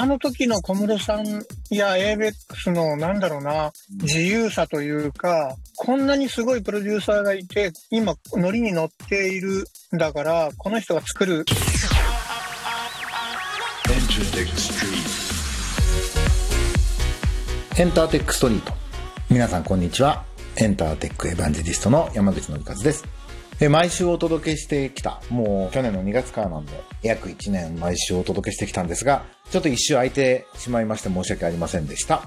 あの時の小室さんや ABEX のなんだろうな、自由さというか、こんなにすごいプロデューサーがいて、今、ノリに乗っているんだから、この人が作るエンターテックストリート。皆さんこんにちは。エンターテックエヴァンジェリストの山口のりかずです。え毎週お届けしてきた、もう去年の2月からなんで、約1年毎週お届けしてきたんですが、ちょっと一周空いてしまいまして申し訳ありませんでした。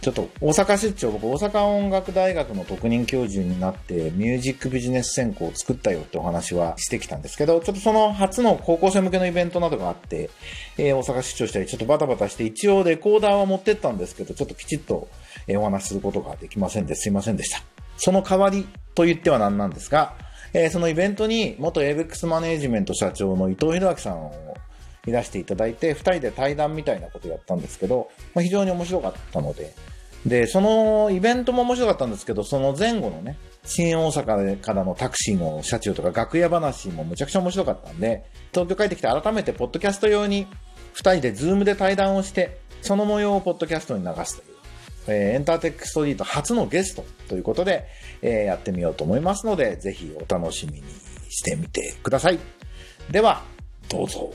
ちょっと大阪出張、僕大阪音楽大学の特任教授になってミュージックビジネス専攻を作ったよってお話はしてきたんですけど、ちょっとその初の高校生向けのイベントなどがあって、えー大阪出張したりちょっとバタバタして一応レコーダーは持ってったんですけど、ちょっときちっとお話しすることができませんですいませんでした。その代わりと言ってはなんなんですが、えーそのイベントに元 ABEX マネージメント社長の伊藤博明さんをいらしていただいて、二人で対談みたいなことをやったんですけど、まあ、非常に面白かったので、で、そのイベントも面白かったんですけど、その前後のね、新大阪からのタクシーの車中とか楽屋話もむちゃくちゃ面白かったんで、東京帰ってきて改めてポッドキャスト用に二人でズームで対談をして、その模様をポッドキャストに流すという、えーエンターテックストリート初のゲストということで、えーやってみようと思いますので、ぜひお楽しみにしてみてください。では、どうぞ。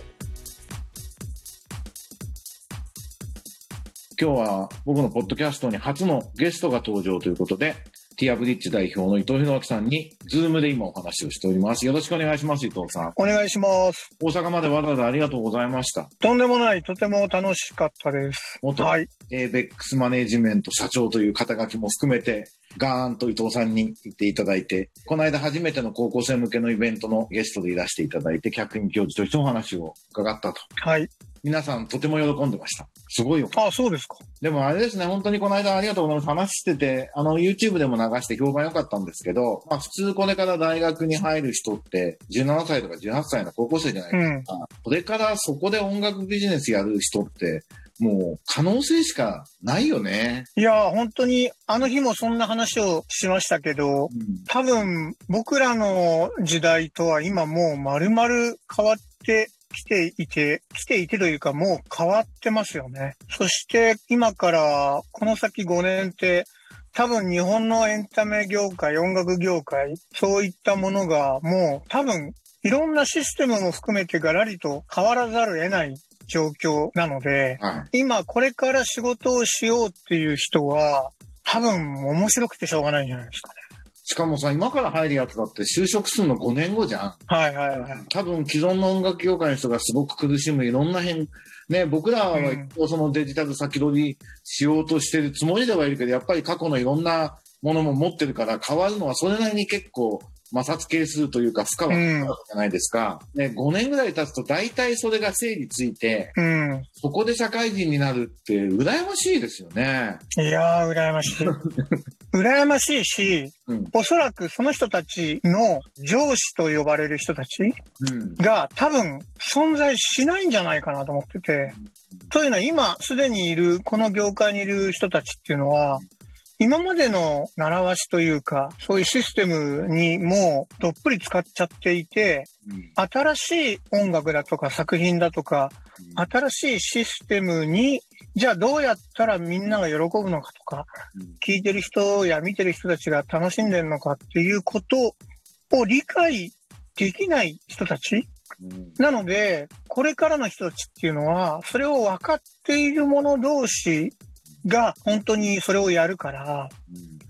今日は僕のポッドキャストに初のゲストが登場ということで、ティアブリッジ代表の伊藤博明さんに、ズームで今お話をしております。よろしくお願いします、伊藤さん。お願いします。大阪までわざわざありがとうございました。とんでもない、とても楽しかったです。元はい。ABEX マネージメント社長という肩書きも含めて、ガーンと伊藤さんに言っていただいて、この間初めての高校生向けのイベントのゲストでいらしていただいて、客員教授としてお話を伺ったと。はい。皆さんとても喜んでました。すごいよ。あ、そうですか。でもあれですね、本当にこの間ありがとうございます。話してて、あの、YouTube でも流して評判良かったんですけど、まあ普通これから大学に入る人って、17歳とか18歳の高校生じゃないですか。うん。これからそこで音楽ビジネスやる人って、もう可能性しかないよね。いや、本当に、あの日もそんな話をしましたけど、うん多分、僕らの時代とは今もう丸々変わってきていて、来ていてというかもう変わってますよね。そして今からこの先5年って、多分日本のエンタメ業界、音楽業界、そういったものがもう多分いろんなシステムも含めてガラリと変わらざるを得ない状況なので、はい。今これから仕事をしようっていう人は、多分面白くてしょうがないんじゃないですかね。しかもさ、今から入るやつだって就職するの5年後じゃん。はいはいはい。多分既存の音楽業界の人がすごく苦しむいろんな変、ね、僕らはうん一応そのデジタル先取りしようとしてるつもりではいるけど、やっぱり過去のいろんなものも持ってるから変わるのはそれなりに結構摩擦係数というか負荷はかかるじゃないですか。ね、5年ぐらい経つと大体それが整理ついて、うん。そこで社会人になるって羨ましいですよね。いやー、羨ましい。羨ましいし、うん。おそらくその人たちの上司と呼ばれる人たちうん。が多分存在しないんじゃないかなと思ってて。というのは今すでにいる、この業界にいる人たちっていうのは、今までの習わしというか、そういうシステムにもうどっぷり使っちゃっていて、新しい音楽だとか作品だとか、新しいシステムに、じゃあどうやったらみんなが喜ぶのかとか、聞いてる人や見てる人たちが楽しんでるのかっていうことを理解できない人たち？うん。なので、これからの人たちっていうのは、それを分かっている者同士が本当にそれをやるから、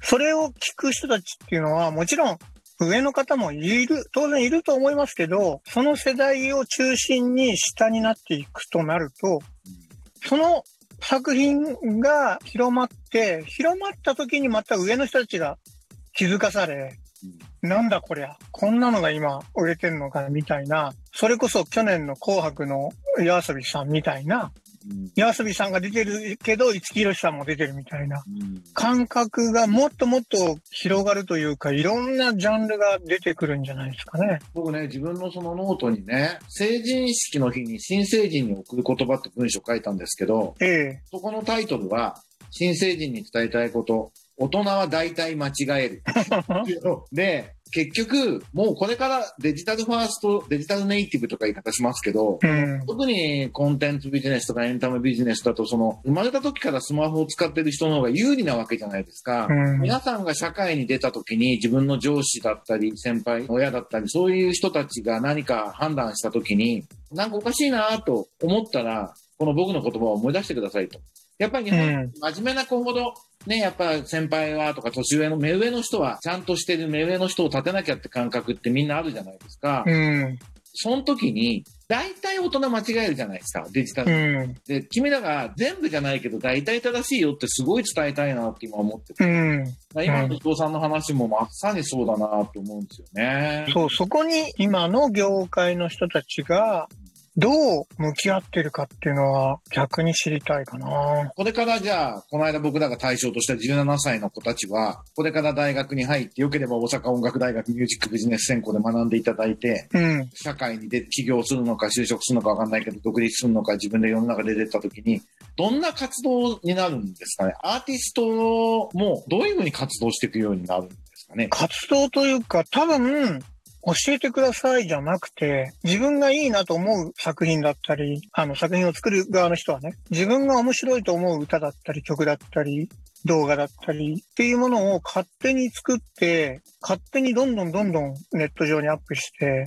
それを聞く人たちっていうのは、もちろん上の方もいる、当然いると思いますけど、その世代を中心に下になっていくとなると、その作品が広まって、広まった時にまた上の人たちが気づかされ、なんだこりゃ、こんなのが今売れてんのかみたいな、それこそ去年の紅白の夜遊びさんみたいな、夜遊びさんが出てるけど、五木ひろしさんも出てるみたいな、感覚がもっともっと広がるというか、いろんなジャンルが出てくるんじゃないですかね。僕ね、自分のそのノートにね、成人式の日に新成人に送る言葉って文章書いたんですけど、ええ。そこのタイトルは、新成人に伝えたいこと、大人は大体間違える。で、結局、もうこれからデジタルファースト、デジタルネイティブとか言い方しますけど、うん。特にコンテンツビジネスとかエンタメビジネスだと、その、生まれた時からスマホを使ってる人の方が有利なわけじゃないですか。うん皆さんが社会に出た時に自分の上司だったり、先輩、親だったり、そういう人たちが何か判断した時に、なんかおかしいなと思ったら、この僕の言葉を思い出してくださいと。やっぱり日本、うん真面目な子ほど、ね、やっぱ先輩はとか年上の目上の人は、ちゃんとしてる目上の人を立てなきゃって感覚ってみんなあるじゃないですか。うん。その時に、大体大人間違えるじゃないですか、デジタルうん。で、君らが全部じゃないけど、大体正しいよってすごい伝えたいなって今思ってて。うん。今の伊藤さんの話もまさにそうだなと思うんですよね。そう、そこに今の業界の人たちがどう向き合ってるかっていうのは逆に知りたいかな。これからじゃあ、この間僕らが対象とした17歳の子たちは、これから大学に入って、よければ大阪音楽大学ミュージックビジネス専攻で学んでいただいて、うん。社会に出起業するのか就職するのかわかんないけど、独立するのか自分で世の中で出た時に、どんな活動になるんですかね？アーティストもどういうふうに活動していくようになるんですかね？活動というか多分教えてくださいじゃなくて、自分がいいなと思う作品だったり、あの作品を作る側の人はね、自分が面白いと思う歌だったり曲だったり、動画だったりっていうものを勝手に作って、勝手にどんどんどんどんネット上にアップして、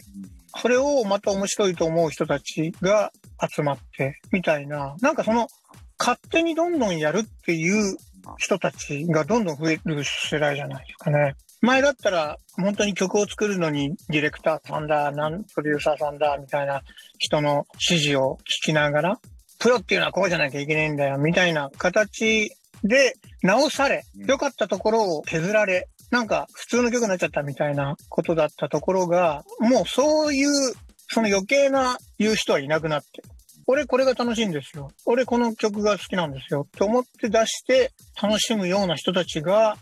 それをまた面白いと思う人たちが集まって、みたいな、なんかその、勝手にどんどんやるっていう人たちがどんどん増える世代じゃないですかね。前だったら、本当に曲を作るのに、ディレクターさんだ、なんプロデューサーさんだ、みたいな人の指示を聞きながら、プロっていうのはこうじゃなきゃいけないんだよ、みたいな形で直され、良かったところを削られ、なんか普通の曲になっちゃったみたいなことだったところが、もうそういう、その余計な言う人はいなくなって、俺これが楽しいんですよ。俺この曲が好きなんですよ。って思って出して楽しむような人たちが、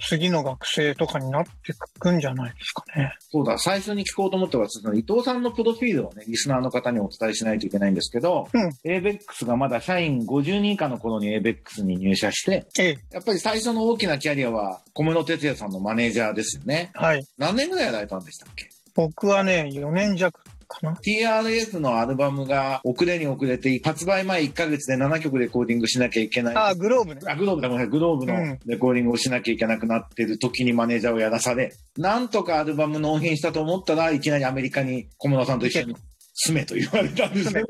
次の学生とかになってくんじゃないですかね。そうだ、最初に聞こうと思ったら、その伊藤さんのプロフィールをね、リスナーの方にお伝えしないといけないんですけど、うん ABEX がまだ社員50人以下の頃に ABEX に入社して、ええ、やっぱり最初の大きなキャリアは小室哲也さんのマネージャーですよね。はい。何年ぐらいやられたんでしたっけ？僕はね、4年弱かな。TRF のアルバムが遅れに遅れて、発売前1ヶ月で7曲レコーディングしなきゃいけない。ああ、グローブね。あグローブだ、ごめんなさい。グローブのうんレコーディングをしなきゃいけなくなってる時にマネージャーをやらされ、なんとかアルバム納品したと思ったらいきなりアメリカに小室さんと一緒に住めと言われたんですよね。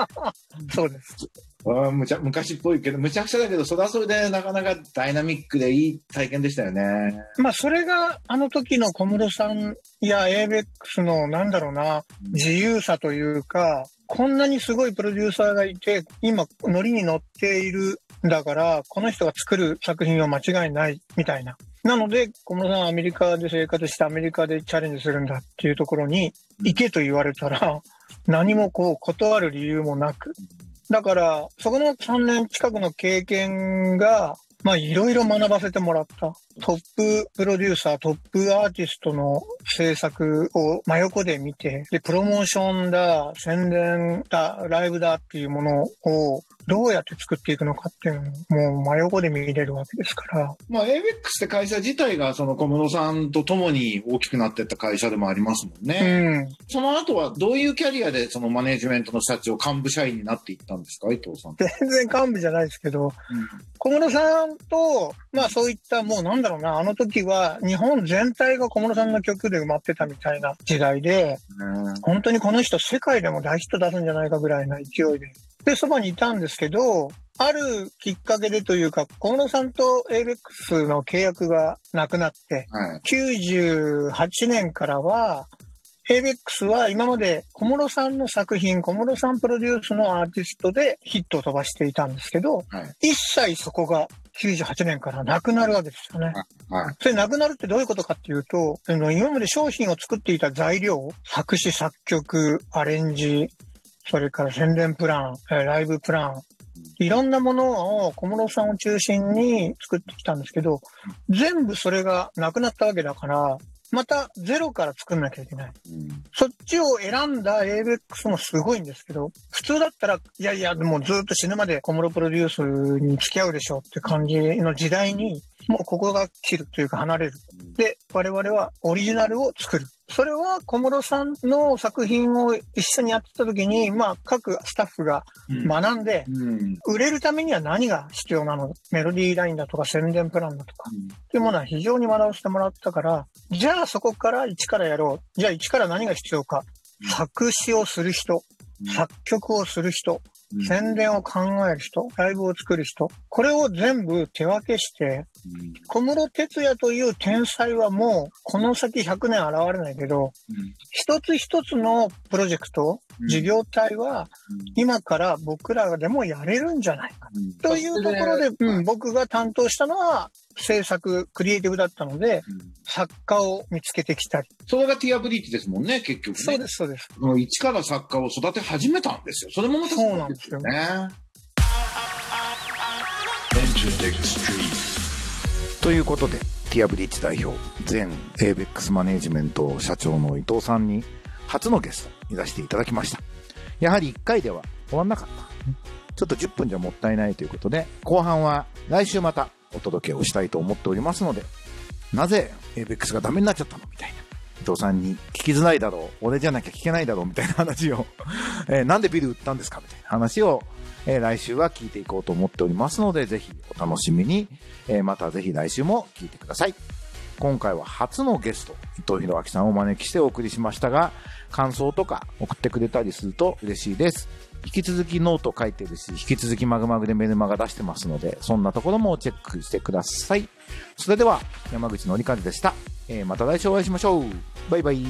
そうです。むちゃ昔っぽいけど、むちゃくちゃだけど、それはそれでなかなかダイナミックでいい体験でしたよね。まあ、それがあの時の小室さんや ABEX のなんだろうな、自由さというか、こんなにすごいプロデューサーがいて、今、ノリに乗っているんだから、この人が作る作品は間違いないみたいな。なので、小室さんはアメリカで生活してアメリカでチャレンジするんだっていうところに行けと言われたら、何もこう断る理由もなく。だから、そこの3年近くの経験が、まあ、いろいろ学ばせてもらった。トッププロデューサー、トップアーティストの制作を真横で見て、で、プロモーションだ、宣伝だ、ライブだっていうものをどうやって作っていくのかっていうのをもう真横で見れるわけですから。まあ、ABEX って会社自体がその小室さんと共に大きくなっていった会社でもありますもんうね。ん。その後はどういうキャリアでそのマネジメントの社長、幹部社員になっていったんですか？伊藤さん。全然幹部じゃないですけど、小室さんと、まあそういったもうなんだろうな、あの時は日本全体が小室さんの曲で埋まってたみたいな時代で、本当にこの人世界でも大ヒット出すんじゃないかぐらいの勢いで。で、そばにいたんですけど、あるきっかけでというか、小室さんと ABEX の契約がなくなって、はい。98年からは、ABEX は今まで小室さんの作品、小室さんプロデュースのアーティストでヒットを飛ばしていたんですけど、はい。一切そこが98年からなくなるわけですよね。はい。それなくなるってどういうことかっていうと、今まで商品を作っていた材料、作詞、作曲、アレンジ、それから宣伝プラン、ライブプラン、いろんなものを小室さんを中心に作ってきたんですけど、全部それがなくなったわけだから、またゼロから作んなきゃいけない。そっちを選んだ ABEX もすごいんですけど、普通だったら、いやいや、もうずっと死ぬまで小室プロデュースに付き合うでしょって感じの時代に、もうここが切るというか離れる。で、我々はオリジナルを作る。それは小室さんの作品を一緒にやってた時に、まあ各スタッフが学んで、うん。売れるためには何が必要なの？メロディーラインだとか宣伝プランだとか、っていうものは非常に学ばせてもらったから、じゃあそこから一からやろう。じゃあ一から何が必要か。作詞をする人、作曲をする人、宣伝を考える人、ライブを作る人、これを全部手分けして、小室哲哉という天才はもうこの先100年現れないけど、一つ一つのプロジェクト、事業体は今から僕らでもやれるんじゃないかというところで、うん、僕が担当したのは制作、クリエイティブだったので、作家を見つけてきたり。それがティアブリッジですもんね、結局ね。そうです、そうです。もう一から作家を育て始めたんですよ。それもまたそうなんですよね。ということで、ティアブリッジ代表、前 ABEX マネージメント社長の伊藤さんに初のゲストに出していただきました。やはり1回では終わんなかった。ちょっと10分じゃもったいないということで、後半は来週またお届けをしたいと思っておりますので、なぜ ABEX がダメになっちゃったのみたいな。伊藤さんに聞きづらいだろう、俺じゃなきゃ聞けないだろうみたいな話を、えーなんでビル売ったんですかみたいな話を、えー来週は聞いていこうと思っておりますので、ぜひお楽しみに、えーまたぜひ来週も聞いてください。今回は初のゲスト、伊藤博明さんをお招きしてお送りしましたが、感想とか送ってくれたりすると嬉しいです。引き続きノート書いてるし、引き続きまぐまぐでメルマガ出してますので、そんなところもチェックしてください。それでは、山口のりかずでした。えーまた来週お会いしましょう。バイバイ。